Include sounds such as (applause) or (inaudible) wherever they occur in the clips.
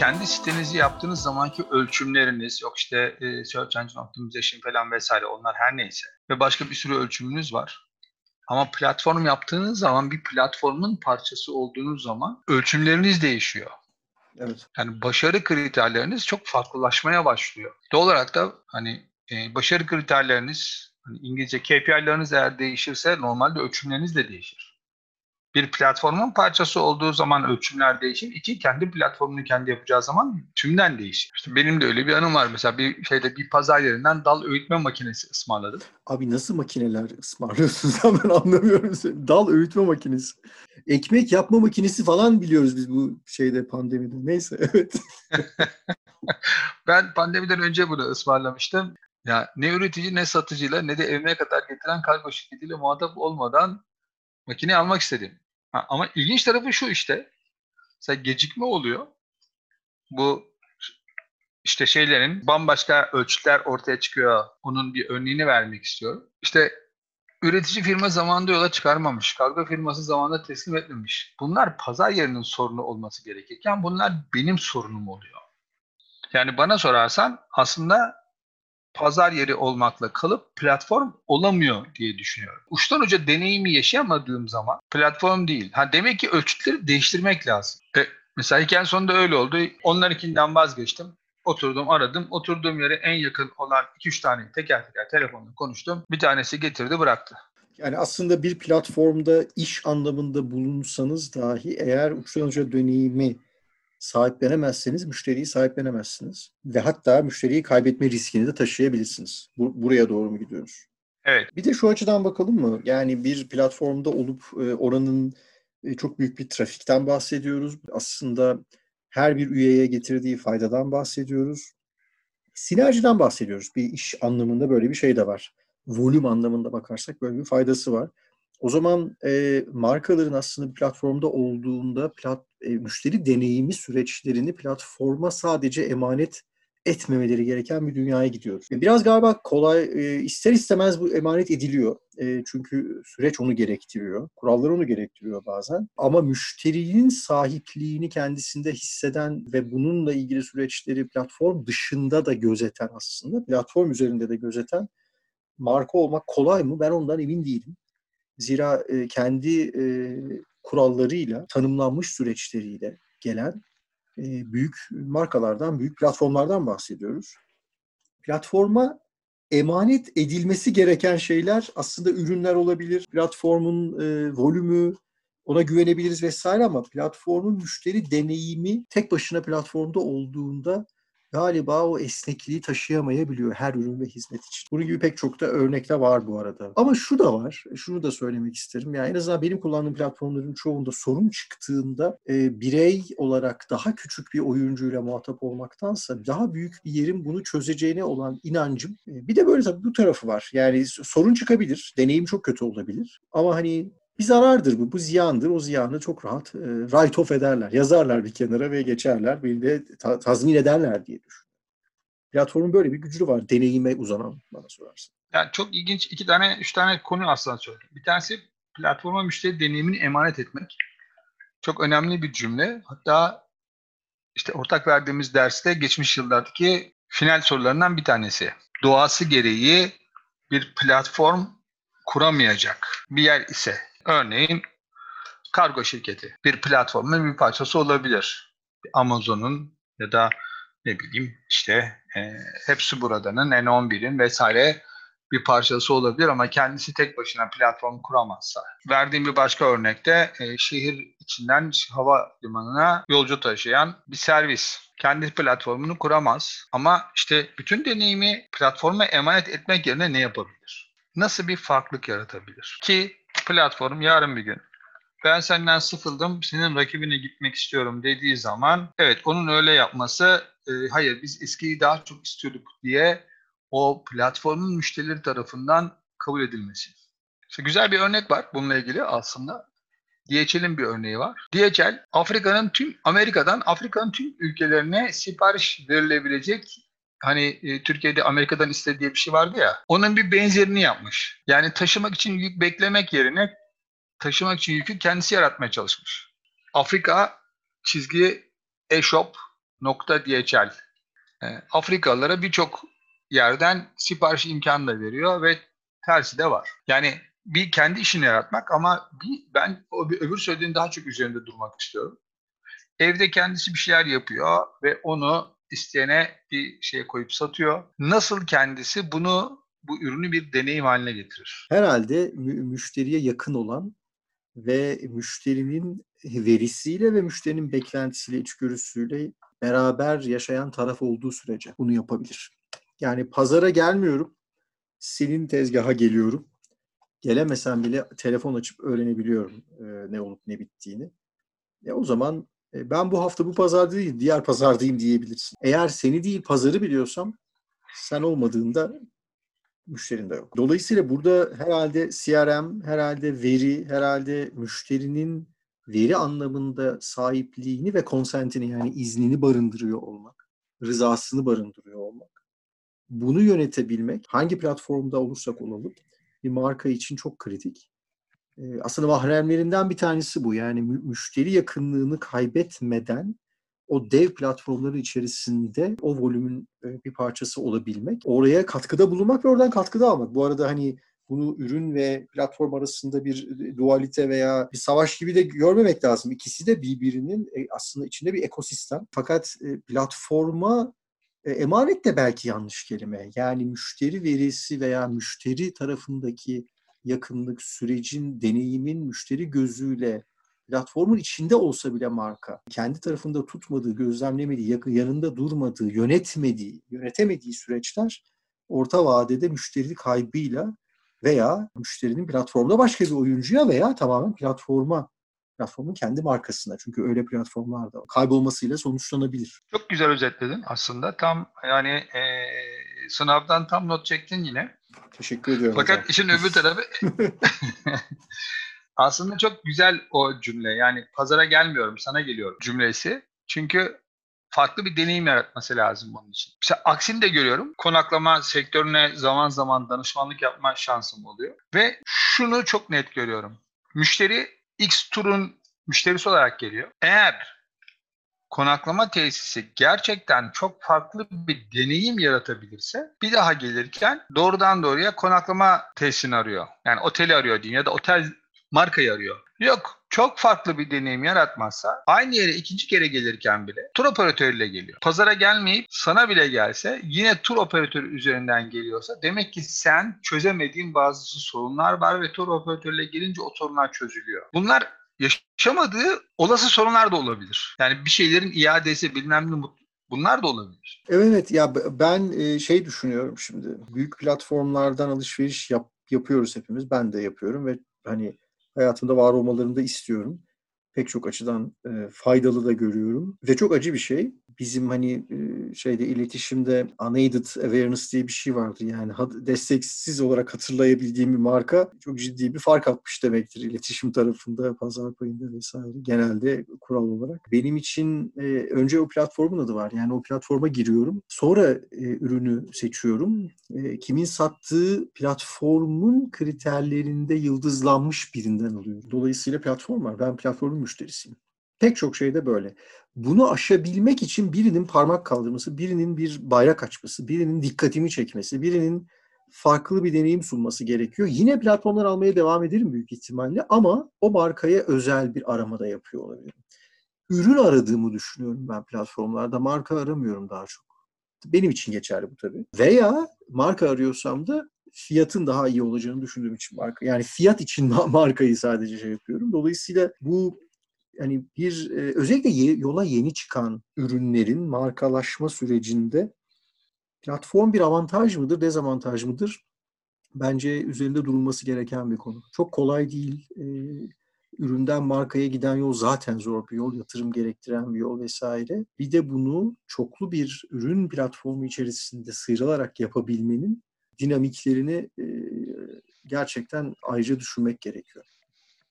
kendi sitenizi yaptığınız zamanki ölçümleriniz, yok işte e, Search Engine Optimization falan vesaire onlar her neyse ve başka bir sürü ölçümünüz var. Ama platform yaptığınız zaman bir platformun parçası olduğunuz zaman ölçümleriniz değişiyor. Evet. Yani başarı kriterleriniz çok farklılaşmaya başlıyor. Doğal olarak da hani e, başarı kriterleriniz, hani İngilizce KPI'leriniz eğer değişirse normalde ölçümleriniz de değişir. Bir platformun parçası olduğu zaman ölçümler değişir. İki, kendi platformunu kendi yapacağı zaman tümden değişir. İşte benim de öyle bir anım var. Mesela bir şeyde bir pazar yerinden dal öğütme makinesi ısmarladım. Abi nasıl makineler ısmarlıyorsun sen (laughs) ben anlamıyorum seni. Dal öğütme makinesi. Ekmek yapma makinesi falan biliyoruz biz bu şeyde pandemide. Neyse (laughs) evet. (laughs) ben pandemiden önce bunu ısmarlamıştım. Ya ne üretici ne satıcıyla ne de evime kadar getiren kargo şirketiyle muhatap olmadan makine almak istedim. Ha, ama ilginç tarafı şu işte. Mesela gecikme oluyor. Bu işte şeylerin bambaşka ölçütler ortaya çıkıyor. Onun bir örneğini vermek istiyorum. İşte üretici firma zamanında yola çıkarmamış. Kargo firması zamanında teslim etmemiş. Bunlar pazar yerinin sorunu olması gerekirken bunlar benim sorunum oluyor. Yani bana sorarsan aslında pazar yeri olmakla kalıp platform olamıyor diye düşünüyorum. Uçtan uca deneyimi yaşayamadığım zaman platform değil. Ha demek ki ölçütleri değiştirmek lazım. E, mesela hikayenin sonunda öyle oldu. Onlarınkinden vazgeçtim. Oturdum aradım. Oturduğum yere en yakın olan 2-3 tane teker teker telefonla konuştum. Bir tanesi getirdi bıraktı. Yani aslında bir platformda iş anlamında bulunsanız dahi eğer uçtan uca deneyimi sahiplenemezseniz müşteriyi sahiplenemezsiniz. Ve hatta müşteriyi kaybetme riskini de taşıyabilirsiniz. Bu, buraya doğru mu gidiyoruz? Evet. Bir de şu açıdan bakalım mı? Yani bir platformda olup e, oranın e, çok büyük bir trafikten bahsediyoruz. Aslında her bir üyeye getirdiği faydadan bahsediyoruz. Sinerjiden bahsediyoruz. Bir iş anlamında böyle bir şey de var. Volüm anlamında bakarsak böyle bir faydası var. O zaman e, markaların aslında platformda olduğunda plat, müşteri deneyimi süreçlerini platforma sadece emanet etmemeleri gereken bir dünyaya gidiyoruz. Biraz galiba kolay, e, ister istemez bu emanet ediliyor. E, çünkü süreç onu gerektiriyor. Kurallar onu gerektiriyor bazen. Ama müşterinin sahipliğini kendisinde hisseden ve bununla ilgili süreçleri platform dışında da gözeten aslında, platform üzerinde de gözeten marka olmak kolay mı? Ben ondan emin değilim. Zira e, kendi e, kurallarıyla, tanımlanmış süreçleriyle gelen e, büyük markalardan, büyük platformlardan bahsediyoruz. Platforma emanet edilmesi gereken şeyler aslında ürünler olabilir. Platformun e, volümü, ona güvenebiliriz vesaire ama platformun müşteri deneyimi tek başına platformda olduğunda galiba o esnekliği taşıyamayabiliyor her ürün ve hizmet için. Bunun gibi pek çok da örnekler var bu arada. Ama şu da var, şunu da söylemek isterim. Yani en azından benim kullandığım platformların çoğunda sorun çıktığında e, birey olarak daha küçük bir oyuncuyla muhatap olmaktansa daha büyük bir yerin bunu çözeceğine olan inancım. E, bir de böyle tabii bu tarafı var. Yani sorun çıkabilir, deneyim çok kötü olabilir. Ama hani bir zarardır bu, bu ziyandır. O ziyanı çok rahat e, write off ederler. Yazarlar bir kenara ve geçerler. Bir de ta- tazmin ederler diye düşünüyorum. Platformun böyle bir gücü var. Deneyime uzanan bana sorarsın. Yani çok ilginç iki tane, üç tane konu aslında söyledim. Bir tanesi platforma müşteri deneyimini emanet etmek. Çok önemli bir cümle. Hatta işte ortak verdiğimiz derste geçmiş yıllardaki final sorularından bir tanesi. Doğası gereği bir platform kuramayacak bir yer ise Örneğin kargo şirketi bir platformun bir parçası olabilir. Amazon'un ya da ne bileyim işte e, hepsi buradanın N11'in vesaire bir parçası olabilir ama kendisi tek başına platform kuramazsa. Verdiğim bir başka örnekte e, şehir içinden hava limanına yolcu taşıyan bir servis. Kendi platformunu kuramaz ama işte bütün deneyimi platforma emanet etmek yerine ne yapabilir? Nasıl bir farklılık yaratabilir? Ki platform yarın bir gün ben senden sıkıldım, senin rakibine gitmek istiyorum dediği zaman evet onun öyle yapması e, hayır biz eskiyi daha çok istiyorduk diye o platformun müşterileri tarafından kabul edilmesi. İşte güzel bir örnek var bununla ilgili aslında. DHL'in bir örneği var. DHL Afrika'nın tüm Amerika'dan Afrika'nın tüm ülkelerine sipariş verilebilecek hani e, Türkiye'de Amerika'dan iste diye bir şey vardı ya. Onun bir benzerini yapmış. Yani taşımak için yük beklemek yerine taşımak için yükü kendisi yaratmaya çalışmış. Afrika çizgi e-shop nokta DHL e, Afrikalılara birçok yerden sipariş imkanı da veriyor ve tersi de var. Yani bir kendi işini yaratmak ama bir, ben o bir öbür söylediğin daha çok üzerinde durmak istiyorum. Evde kendisi bir şeyler yapıyor ve onu isteyene bir şeye koyup satıyor. Nasıl kendisi bunu bu ürünü bir deneyim haline getirir? Herhalde mü- müşteriye yakın olan ve müşterinin verisiyle ve müşterinin beklentisiyle, içgörüsüyle beraber yaşayan taraf olduğu sürece bunu yapabilir. Yani pazara gelmiyorum, senin tezgaha geliyorum. Gelemesem bile telefon açıp öğrenebiliyorum e, ne olup ne bittiğini. E, o zaman ben bu hafta bu pazar değil, diğer pazardayım diyebilirsin. Eğer seni değil pazarı biliyorsam sen olmadığında müşterin de yok. Dolayısıyla burada herhalde CRM, herhalde veri, herhalde müşterinin veri anlamında sahipliğini ve konsentini yani iznini barındırıyor olmak, rızasını barındırıyor olmak. Bunu yönetebilmek hangi platformda olursak olalım bir marka için çok kritik. Aslında mahremlerinden bir tanesi bu. Yani müşteri yakınlığını kaybetmeden o dev platformları içerisinde o volümün e, bir parçası olabilmek, oraya katkıda bulunmak ve oradan katkıda almak. Bu arada hani bunu ürün ve platform arasında bir dualite veya bir savaş gibi de görmemek lazım. İkisi de birbirinin e, aslında içinde bir ekosistem. Fakat e, platforma emanet de belki yanlış kelime. Yani müşteri verisi veya müşteri tarafındaki yakınlık, sürecin, deneyimin müşteri gözüyle platformun içinde olsa bile marka kendi tarafında tutmadığı, gözlemlemediği, yanında durmadığı, yönetmediği, yönetemediği süreçler orta vadede müşteri kaybıyla veya müşterinin platformda başka bir oyuncuya veya tamamen platforma platformun kendi markasına. Çünkü öyle platformlar da kaybolmasıyla sonuçlanabilir. Çok güzel özetledin aslında. Tam yani e, sınavdan tam not çektin yine. Teşekkür ediyorum. Fakat hocam. işin öbür tarafı (laughs) aslında çok güzel o cümle. Yani pazara gelmiyorum, sana geliyorum cümlesi. Çünkü farklı bir deneyim yaratması lazım bunun için. Mesela aksini de görüyorum. Konaklama sektörüne zaman zaman danışmanlık yapma şansım oluyor. Ve şunu çok net görüyorum. Müşteri X turun müşterisi olarak geliyor. Eğer konaklama tesisi gerçekten çok farklı bir deneyim yaratabilirse bir daha gelirken doğrudan doğruya konaklama tesisini arıyor. Yani oteli arıyor diyeyim ya da otel markayı arıyor. Yok çok farklı bir deneyim yaratmazsa aynı yere ikinci kere gelirken bile tur operatörüyle geliyor. Pazara gelmeyip sana bile gelse yine tur operatörü üzerinden geliyorsa demek ki sen çözemediğin bazı sorunlar var ve tur operatörüyle gelince o sorunlar çözülüyor. Bunlar yaşamadığı olası sorunlar da olabilir. Yani bir şeylerin iadesi bilmem ne Bunlar da olabilir. Evet ya ben e, şey düşünüyorum şimdi. Büyük platformlardan alışveriş yap, yapıyoruz hepimiz. Ben de yapıyorum ve hani hayatımda var olmalarını da istiyorum. Pek çok açıdan e, faydalı da görüyorum. Ve çok acı bir şey. Bizim hani e, şeyde iletişimde unaided awareness diye bir şey vardı. Yani desteksiz olarak hatırlayabildiğim bir marka çok ciddi bir fark atmış demektir iletişim tarafında, pazar payında vesaire genelde kural olarak. Benim için e, önce o platformun adı var. Yani o platforma giriyorum. Sonra e, ürünü seçiyorum. E, kimin sattığı platformun kriterlerinde yıldızlanmış birinden alıyorum. Dolayısıyla platform var. Ben platformun müşterisiyim. Pek çok şeyde böyle. Bunu aşabilmek için birinin parmak kaldırması, birinin bir bayrak açması, birinin dikkatimi çekmesi, birinin farklı bir deneyim sunması gerekiyor. Yine platformlar almaya devam ederim büyük ihtimalle ama o markaya özel bir aramada yapıyor olabilirim. Ürün aradığımı düşünüyorum ben platformlarda. Marka aramıyorum daha çok. Benim için geçerli bu tabii. Veya marka arıyorsam da fiyatın daha iyi olacağını düşündüğüm için marka. Yani fiyat için (laughs) markayı sadece şey yapıyorum. Dolayısıyla bu yani bir e, özellikle yola yeni çıkan ürünlerin markalaşma sürecinde platform bir avantaj mıdır, dezavantaj mıdır? Bence üzerinde durulması gereken bir konu. Çok kolay değil. E, üründen markaya giden yol zaten zor bir yol, yatırım gerektiren bir yol vesaire. Bir de bunu çoklu bir ürün platformu içerisinde sıyrılarak yapabilmenin dinamiklerini e, gerçekten ayrıca düşünmek gerekiyor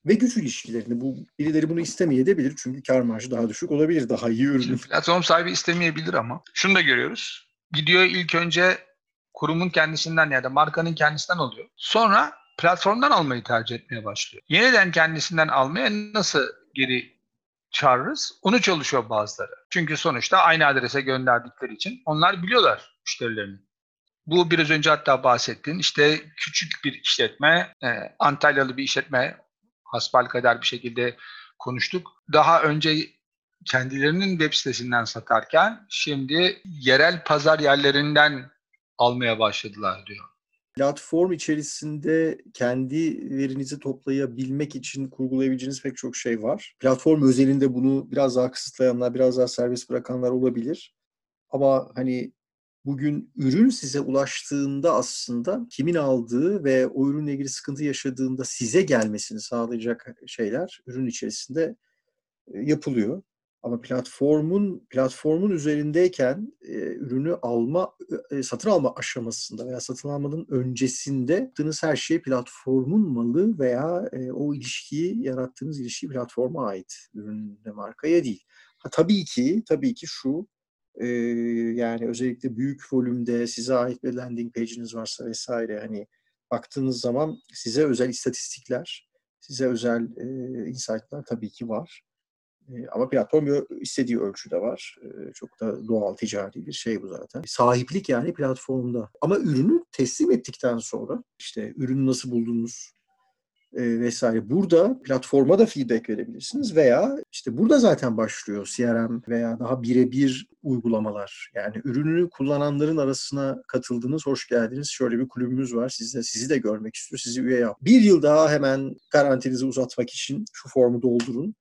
ve güç ilişkilerini. Bu birileri bunu istemeyebilir çünkü kar marjı daha düşük olabilir daha iyi ürün. Platform sahibi istemeyebilir ama şunu da görüyoruz. Gidiyor ilk önce kurumun kendisinden ya da markanın kendisinden oluyor. Sonra platformdan almayı tercih etmeye başlıyor. Yeniden kendisinden almaya nasıl geri çağırırız. Onu çalışıyor bazıları. Çünkü sonuçta aynı adrese gönderdikleri için onlar biliyorlar müşterilerini. Bu biraz önce hatta bahsettiğin işte küçük bir işletme, e, Antalyalı bir işletme hasbel kadar bir şekilde konuştuk. Daha önce kendilerinin web sitesinden satarken şimdi yerel pazar yerlerinden almaya başladılar diyor. Platform içerisinde kendi verinizi toplayabilmek için kurgulayabileceğiniz pek çok şey var. Platform özelinde bunu biraz daha kısıtlayanlar, biraz daha serbest bırakanlar olabilir. Ama hani bugün ürün size ulaştığında aslında kimin aldığı ve o ürünle ilgili sıkıntı yaşadığında size gelmesini sağlayacak şeyler ürün içerisinde yapılıyor. Ama platformun platformun üzerindeyken e, ürünü alma e, satın alma aşamasında veya satın almanın öncesinde yaptığınız her şey platformun malı veya e, o ilişkiyi yarattığınız ilişki platforma ait ürünle markaya değil. Ha, tabii ki tabii ki şu e, yani özellikle büyük volümde size ait bir landing page'iniz varsa vesaire hani baktığınız zaman size özel istatistikler, size özel e, insight'lar tabii ki var. Ama platform istediği ölçüde var. Çok da doğal ticari bir şey bu zaten. Sahiplik yani platformda. Ama ürünü teslim ettikten sonra işte ürünü nasıl buldunuz vesaire. Burada platforma da feedback verebilirsiniz veya işte burada zaten başlıyor CRM veya daha birebir uygulamalar. Yani ürünü kullananların arasına katıldınız, hoş geldiniz. Şöyle bir kulübümüz var. Sizi de, sizi de görmek istiyor. Sizi üye yap. Bir yıl daha hemen garantinizi uzatmak için şu formu doldurun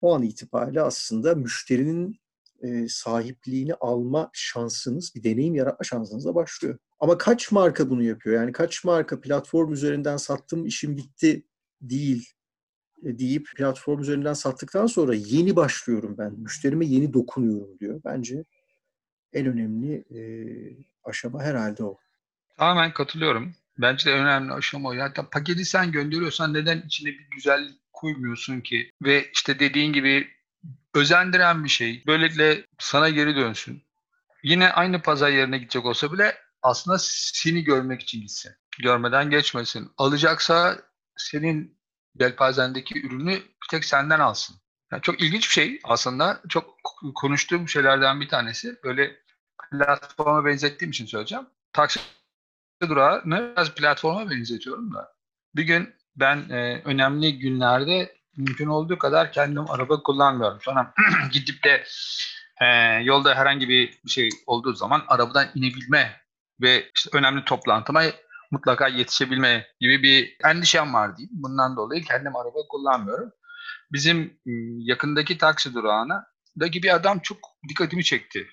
o an itibariyle aslında müşterinin e, sahipliğini alma şansınız, bir deneyim yaratma şansınız da başlıyor. Ama kaç marka bunu yapıyor? Yani kaç marka platform üzerinden sattım işim bitti değil e, deyip platform üzerinden sattıktan sonra yeni başlıyorum ben. Müşterime yeni dokunuyorum diyor. Bence en önemli e, aşama herhalde o. Tamamen katılıyorum. Bence de önemli aşama o. Hatta paketi sen gönderiyorsan neden içine bir güzel koymuyorsun ki? Ve işte dediğin gibi özendiren bir şey. Böylelikle sana geri dönsün. Yine aynı pazar yerine gidecek olsa bile aslında seni görmek için gitsin. Görmeden geçmesin. Alacaksa senin yelpazendeki ürünü bir tek senden alsın. Yani çok ilginç bir şey aslında. Çok konuştuğum şeylerden bir tanesi. Böyle platforma benzettiğim için söyleyeceğim. Taksi durağını biraz platforma benzetiyorum da. Bir gün ben e, önemli günlerde mümkün olduğu kadar kendim araba kullanmıyorum. Sonra (clears throat) gidip de e, yolda herhangi bir şey olduğu zaman arabadan inebilme ve işte önemli toplantıma mutlaka yetişebilme gibi bir endişem var diyeyim. Bundan dolayı kendim araba kullanmıyorum. Bizim yakındaki taksi durağına daki bir adam çok dikkatimi çekti.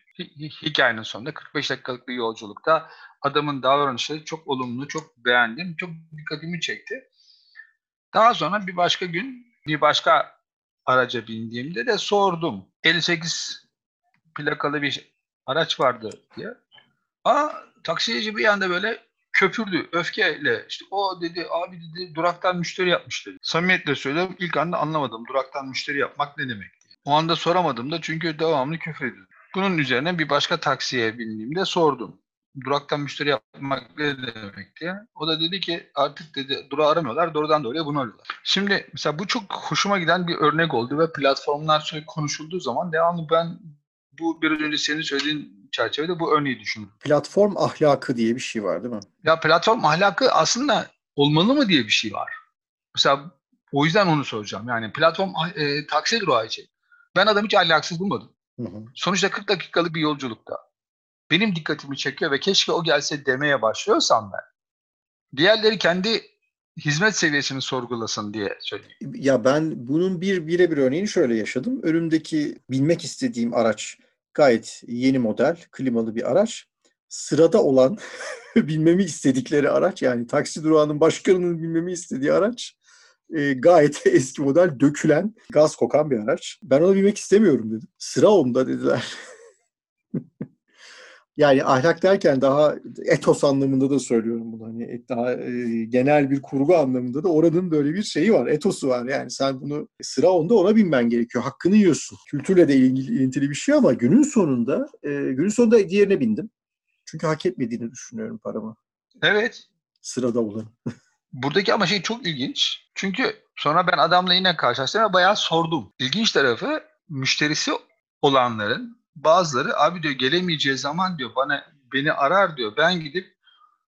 Hikayenin sonunda 45 dakikalık bir yolculukta adamın davranışları çok olumlu, çok beğendim, çok dikkatimi çekti. Daha sonra bir başka gün bir başka araca bindiğimde de sordum. 58 plakalı bir araç vardı diye. Aa taksicici bir anda böyle köpürdü öfkeyle. İşte o dedi abi dedi duraktan müşteri yapmış dedi. Samimiyetle söylüyorum ilk anda anlamadım duraktan müşteri yapmak ne demek diye. O anda soramadım da çünkü devamlı küfür ediyordu. Bunun üzerine bir başka taksiye bindiğimde sordum duraktan müşteri yapmak ne demek diye. O da dedi ki artık dedi durağı aramıyorlar doğrudan doğruya bunu arıyorlar. Şimdi mesela bu çok hoşuma giden bir örnek oldu ve platformlar konuşulduğu zaman devamlı ben bu biraz önce senin söylediğin çerçevede bu örneği düşündüm. Platform ahlakı diye bir şey var değil mi? Ya platform ahlakı aslında olmalı mı diye bir şey var. Mesela o yüzden onu soracağım. Yani platform e, taksi durağı için. Ben adamı hiç ahlaksız bulmadım. Hı hı. Sonuçta 40 dakikalık bir yolculukta benim dikkatimi çekiyor ve keşke o gelse demeye başlıyorsam ben. Diğerleri kendi hizmet seviyesini sorgulasın diye söyleyeyim. Ya ben bunun bir birebir örneğini şöyle yaşadım. Önümdeki binmek istediğim araç gayet yeni model, klimalı bir araç. Sırada olan (laughs) binmemi istedikleri araç yani taksi durağının başkanının binmemi istediği araç e, gayet (laughs) eski model dökülen gaz kokan bir araç. Ben ona binmek istemiyorum dedim. Sıra onda dediler. (laughs) Yani ahlak derken daha etos anlamında da söylüyorum bunu. Hani daha e, genel bir kurgu anlamında da oranın böyle bir şeyi var, etosu var. Yani sen bunu sıra onda ona binmen gerekiyor. Hakkını yiyorsun. Kültürle de ilgili, ilintili bir şey ama günün sonunda e, günün sonunda diğerine bindim. Çünkü hak etmediğini düşünüyorum paramı. Evet. Sırada olan. (laughs) Buradaki ama şey çok ilginç. Çünkü sonra ben adamla yine karşılaştım ve bayağı sordum. İlginç tarafı müşterisi olanların bazıları abi diyor gelemeyeceği zaman diyor bana beni arar diyor. Ben gidip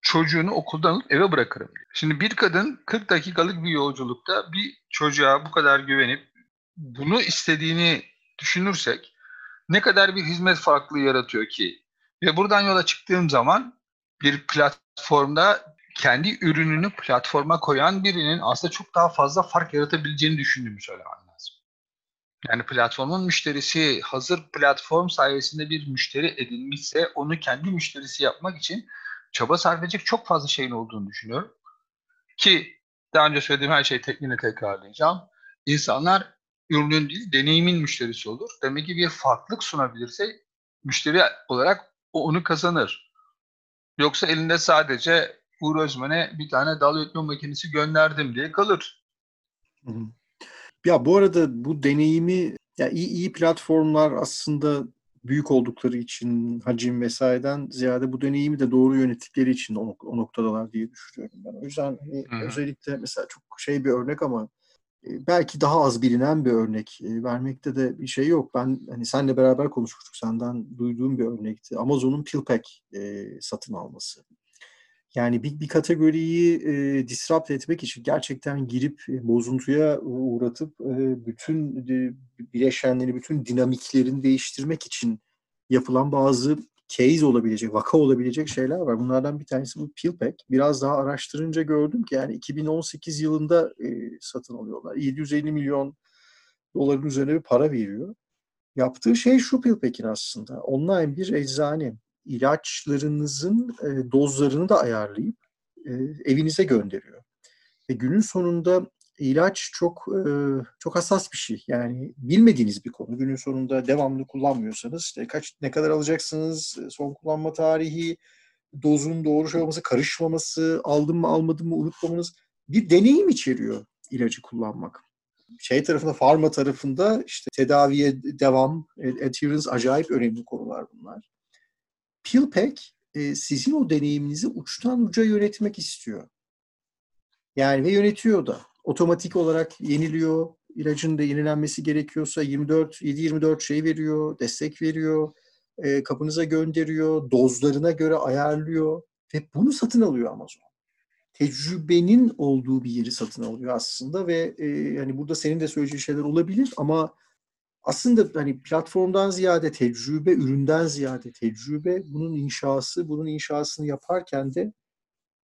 çocuğunu okuldan alıp eve bırakırım. diyor. Şimdi bir kadın 40 dakikalık bir yolculukta bir çocuğa bu kadar güvenip bunu istediğini düşünürsek ne kadar bir hizmet farklılığı yaratıyor ki? Ve buradan yola çıktığım zaman bir platformda kendi ürününü platforma koyan birinin aslında çok daha fazla fark yaratabileceğini düşündüğümü söylemem. Yani platformun müşterisi hazır platform sayesinde bir müşteri edinmişse onu kendi müşterisi yapmak için çaba sarf edecek çok fazla şeyin olduğunu düşünüyorum. Ki daha önce söylediğim her şeyi tekniğine tekrarlayacağım. İnsanlar ürünün değil deneyimin müşterisi olur. Demek ki bir farklılık sunabilirse müşteri olarak onu kazanır. Yoksa elinde sadece Uğur Özmen'e bir tane dal ötme makinesi gönderdim diye kalır. Hı hı. Ya bu arada bu deneyimi ya iyi, iyi platformlar aslında büyük oldukları için hacim vesaireden ziyade bu deneyimi de doğru yönettikleri için o, o noktadalar diye düşünüyorum ben. O yüzden hani Hı hı. özellikle mesela çok şey bir örnek ama e, belki daha az bilinen bir örnek e, vermekte de bir şey yok. Ben hani senle beraber konuşmuştuk. Senden duyduğum bir örnekti. Amazon'un PillPack e, satın alması. Yani bir, bir kategoriyi e, disrupt etmek için gerçekten girip bozuntuya uğratıp e, bütün e, bileşenleri, bütün dinamiklerini değiştirmek için yapılan bazı case olabilecek, vaka olabilecek şeyler var. Bunlardan bir tanesi bu PillPack. Biraz daha araştırınca gördüm ki yani 2018 yılında e, satın alıyorlar. 750 milyon doların üzerine bir para veriyor. Yaptığı şey şu PillPack'in aslında. Online bir eczane ilaçlarınızın e, dozlarını da ayarlayıp e, evinize gönderiyor. Ve günün sonunda ilaç çok e, çok hassas bir şey. Yani bilmediğiniz bir konu. Günün sonunda devamlı kullanmıyorsanız işte kaç ne kadar alacaksınız, son kullanma tarihi, dozun doğru şey olması, karışmaması, aldım mı almadım mı unutmamanız bir deneyim içeriyor ilacı kullanmak. Şey tarafında, farma tarafında işte tedaviye devam, adherence acayip önemli konular bunlar. PillPack e, sizin o deneyiminizi uçtan uca yönetmek istiyor. Yani ve yönetiyor da. Otomatik olarak yeniliyor. İlacın da yenilenmesi gerekiyorsa 24 7-24 şey veriyor, destek veriyor. E, kapınıza gönderiyor, dozlarına göre ayarlıyor ve bunu satın alıyor Amazon. Tecrübenin olduğu bir yeri satın alıyor aslında ve e, yani burada senin de söyleyeceğin şeyler olabilir ama aslında hani platformdan ziyade tecrübe, üründen ziyade tecrübe, bunun inşası, bunun inşasını yaparken de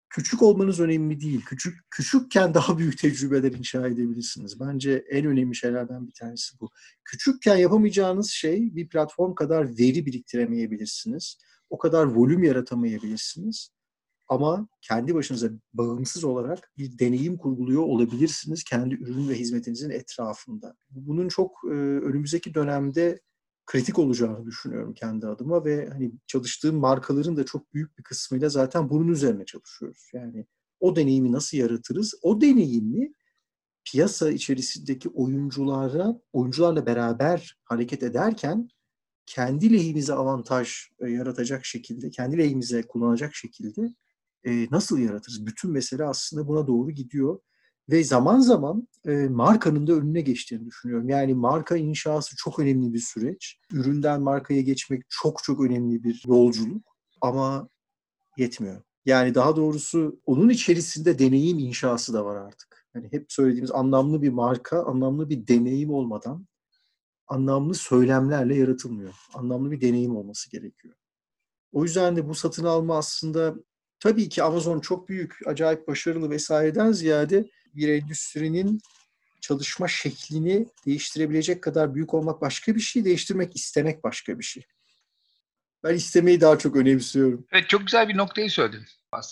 küçük olmanız önemli değil. Küçük küçükken daha büyük tecrübeler inşa edebilirsiniz. Bence en önemli şeylerden bir tanesi bu. Küçükken yapamayacağınız şey bir platform kadar veri biriktiremeyebilirsiniz. O kadar volüm yaratamayabilirsiniz. Ama kendi başınıza bağımsız olarak bir deneyim kurguluyor olabilirsiniz kendi ürün ve hizmetinizin etrafında. Bunun çok e, önümüzdeki dönemde kritik olacağını düşünüyorum kendi adıma ve hani çalıştığım markaların da çok büyük bir kısmıyla zaten bunun üzerine çalışıyoruz. Yani o deneyimi nasıl yaratırız? O deneyimi piyasa içerisindeki oyunculara, oyuncularla beraber hareket ederken kendi lehimize avantaj e, yaratacak şekilde, kendi lehimize kullanacak şekilde e, nasıl yaratırız? Bütün mesele aslında buna doğru gidiyor. Ve zaman zaman e, markanın da önüne geçtiğini düşünüyorum. Yani marka inşası çok önemli bir süreç. Üründen markaya geçmek çok çok önemli bir yolculuk. Ama yetmiyor. Yani daha doğrusu onun içerisinde deneyim inşası da var artık. Yani hep söylediğimiz anlamlı bir marka, anlamlı bir deneyim olmadan anlamlı söylemlerle yaratılmıyor. Anlamlı bir deneyim olması gerekiyor. O yüzden de bu satın alma aslında tabii ki Amazon çok büyük, acayip başarılı vesaireden ziyade bir endüstrinin çalışma şeklini değiştirebilecek kadar büyük olmak başka bir şey, değiştirmek istemek başka bir şey. Ben istemeyi daha çok önemsiyorum. Evet çok güzel bir noktayı söyledin.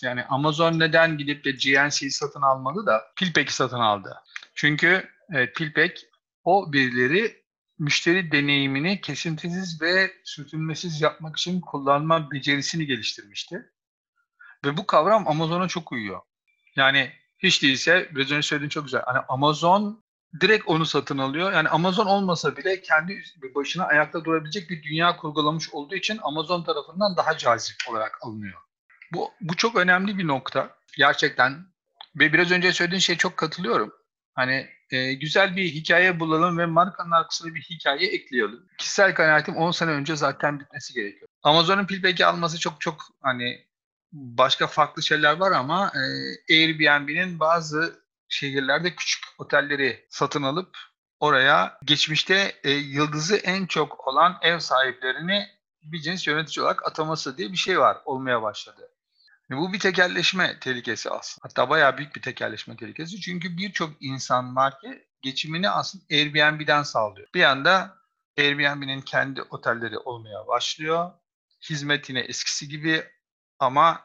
Yani Amazon neden gidip de GNC'yi satın almadı da PillPack'i satın aldı. Çünkü evet, PillPack o birileri müşteri deneyimini kesintisiz ve sürtünmesiz yapmak için kullanma becerisini geliştirmişti. Ve bu kavram Amazon'a çok uyuyor. Yani hiç değilse biraz önce söylediğin çok güzel. Hani Amazon direkt onu satın alıyor. Yani Amazon olmasa bile kendi başına ayakta durabilecek bir dünya kurgulamış olduğu için Amazon tarafından daha cazip olarak alınıyor. Bu, bu çok önemli bir nokta. Gerçekten ve biraz önce söylediğin şeye çok katılıyorum. Hani e, güzel bir hikaye bulalım ve markanın arkasına bir hikaye ekleyelim. Kişisel kanaatim 10 sene önce zaten bitmesi gerekiyor. Amazon'un Pilback'i alması çok çok hani başka farklı şeyler var ama e, Airbnb'nin bazı şehirlerde küçük otelleri satın alıp oraya geçmişte e, yıldızı en çok olan ev sahiplerini bir cins yönetici olarak ataması diye bir şey var olmaya başladı. Bu bir tekelleşme tehlikesi aslında. Hatta bayağı büyük bir tekelleşme tehlikesi. Çünkü birçok insan var geçimini aslında Airbnb'den sağlıyor. Bir anda Airbnb'nin kendi otelleri olmaya başlıyor. Hizmet yine eskisi gibi ama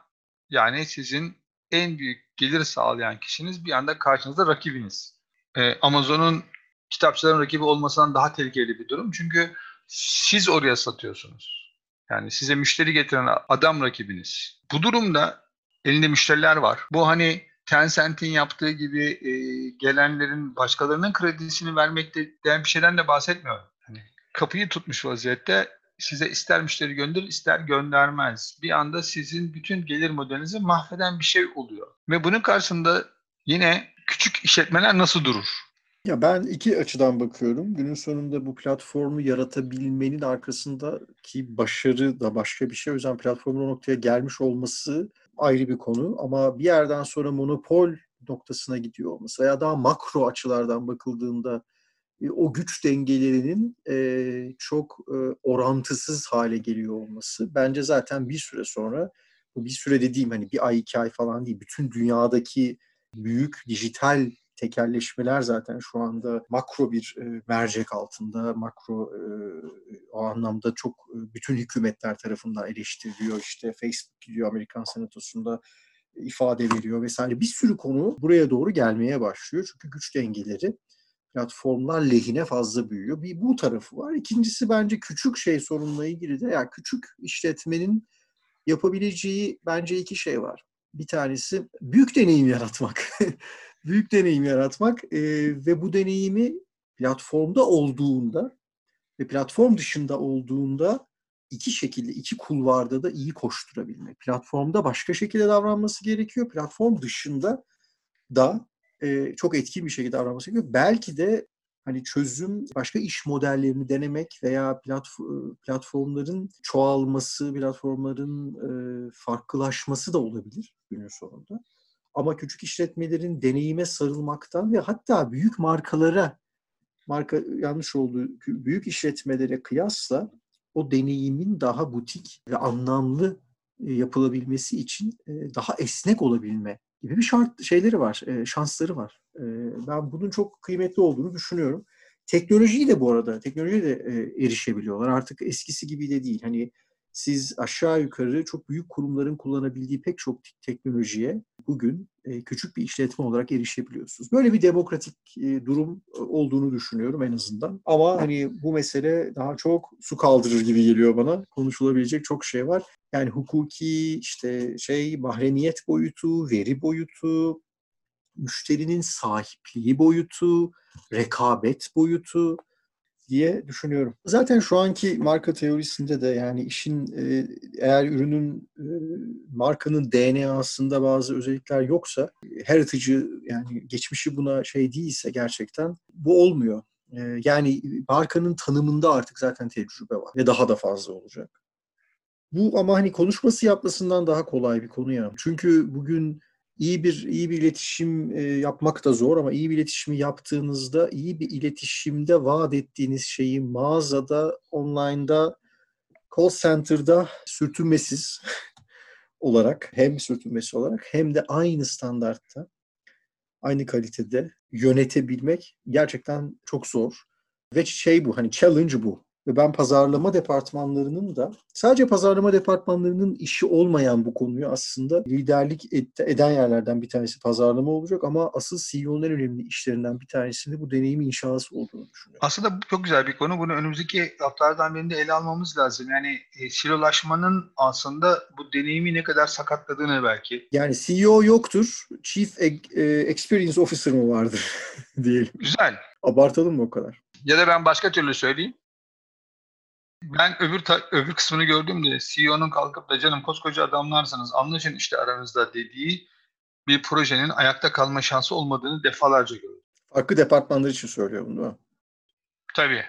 yani sizin en büyük gelir sağlayan kişiniz bir anda karşınızda rakibiniz. Ee, Amazon'un kitapçıların rakibi olmasından daha tehlikeli bir durum. Çünkü siz oraya satıyorsunuz. Yani size müşteri getiren adam rakibiniz. Bu durumda elinde müşteriler var. Bu hani Tencent'in yaptığı gibi e, gelenlerin başkalarının kredisini vermekten bir şeyden de bahsetmiyorum. Hani kapıyı tutmuş vaziyette size ister müşteri gönder ister göndermez. Bir anda sizin bütün gelir modelinizi mahveden bir şey oluyor. Ve bunun karşısında yine küçük işletmeler nasıl durur? Ya ben iki açıdan bakıyorum. Günün sonunda bu platformu yaratabilmenin arkasındaki başarı da başka bir şey. O yüzden platformun o noktaya gelmiş olması ayrı bir konu. Ama bir yerden sonra monopol noktasına gidiyor olması veya daha makro açılardan bakıldığında o güç dengelerinin e, çok e, orantısız hale geliyor olması bence zaten bir süre sonra bu bir süre dediğim hani bir ay iki ay falan değil bütün dünyadaki büyük dijital tekelleşmeler zaten şu anda makro bir e, mercek altında, makro e, o anlamda çok e, bütün hükümetler tarafından eleştiriliyor. İşte Facebook gidiyor Amerikan Senatosu'nda ifade veriyor vesaire. Bir sürü konu buraya doğru gelmeye başlıyor. Çünkü güç dengeleri platformlar lehine fazla büyüyor. Bir bu tarafı var. İkincisi bence küçük şey sorunla ilgili de yani küçük işletmenin yapabileceği bence iki şey var. Bir tanesi büyük deneyim yaratmak. (laughs) büyük deneyim yaratmak e, ve bu deneyimi platformda olduğunda ve platform dışında olduğunda iki şekilde, iki kulvarda da iyi koşturabilmek. Platformda başka şekilde davranması gerekiyor. Platform dışında da e, çok etkin bir şekilde davranması gerekiyor. Belki de hani çözüm başka iş modellerini denemek veya platformların çoğalması, platformların e, farklılaşması da olabilir günün sonunda. Ama küçük işletmelerin deneyime sarılmaktan ve hatta büyük markalara, marka yanlış olduğu büyük işletmelere kıyasla o deneyimin daha butik ve anlamlı yapılabilmesi için daha esnek olabilme gibi bir şart şeyleri var, e, şansları var. Ben bunun çok kıymetli olduğunu düşünüyorum. Teknolojiyi de bu arada, teknolojiye de erişebiliyorlar. Artık eskisi gibi de değil. Hani siz aşağı yukarı çok büyük kurumların kullanabildiği pek çok teknolojiye bugün e, küçük bir işletme olarak erişebiliyorsunuz. Böyle bir demokratik e, durum e, olduğunu düşünüyorum en azından. Ama hani bu mesele daha çok su kaldırır gibi geliyor bana. Konuşulabilecek çok şey var. Yani hukuki işte şey mahremiyet boyutu, veri boyutu, müşterinin sahipliği boyutu, rekabet boyutu diye düşünüyorum. Zaten şu anki marka teorisinde de yani işin e, eğer ürünün e, markanın DNA'sında bazı özellikler yoksa heritage'ı yani geçmişi buna şey değilse gerçekten bu olmuyor. E, yani markanın tanımında artık zaten tecrübe var ve daha da fazla olacak. Bu ama hani konuşması yapmasından daha kolay bir konu ya. Çünkü bugün iyi bir iyi bir iletişim e, yapmak da zor ama iyi bir iletişimi yaptığınızda iyi bir iletişimde vaat ettiğiniz şeyi mağazada, online'da, call center'da sürtünmesiz (laughs) olarak hem sürtünmesi olarak hem de aynı standartta aynı kalitede yönetebilmek gerçekten çok zor. Ve şey bu hani challenge bu. Ve ben pazarlama departmanlarının da sadece pazarlama departmanlarının işi olmayan bu konuyu aslında liderlik eden yerlerden bir tanesi pazarlama olacak ama asıl CEO'nun en önemli işlerinden bir tanesinde bu deneyim inşası olduğunu düşünüyorum. Aslında bu çok güzel bir konu. Bunu önümüzdeki haftalardan birinde ele almamız lazım. Yani e, silolaşmanın aslında bu deneyimi ne kadar sakatladığını belki. Yani CEO yoktur, Chief e, Experience Officer mı vardır (laughs) diyelim. Güzel. Abartalım mı o kadar? Ya da ben başka türlü söyleyeyim. Ben öbür ta- öbür kısmını gördüğümde CEO'nun kalkıp da canım koskoca adamlarsınız anlaşın işte aranızda dediği bir projenin ayakta kalma şansı olmadığını defalarca gördüm. Arka departmanlar için söylüyorum değil mi? Tabii.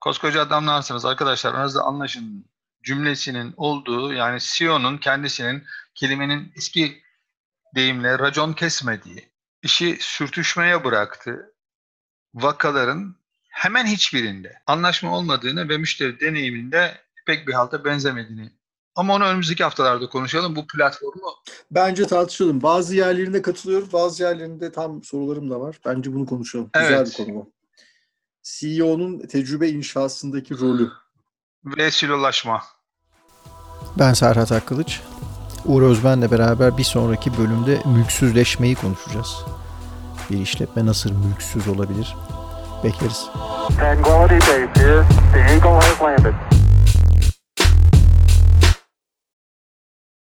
Koskoca adamlarsınız arkadaşlar. Aranızda anlaşın cümlesinin olduğu yani CEO'nun kendisinin kelimenin eski deyimle racon kesmediği, işi sürtüşmeye bıraktığı vakaların hemen hiçbirinde anlaşma olmadığını ve müşteri deneyiminde pek bir halta benzemediğini. Ama onu önümüzdeki haftalarda konuşalım. Bu platformu Bence tartışalım. Bazı yerlerinde katılıyorum, bazı yerlerinde tam sorularım da var. Bence bunu konuşalım. Güzel Evet. bir konu bu. CEO'nun tecrübe inşasındaki rolü. ve silolaşma. Ben Serhat Akkılıç. Uğur Özben'le beraber bir sonraki bölümde mülksüzleşmeyi konuşacağız. Bir işletme nasıl mülksüz olabilir? Bekleriz. Tranquility Base here. The Eagle has landed.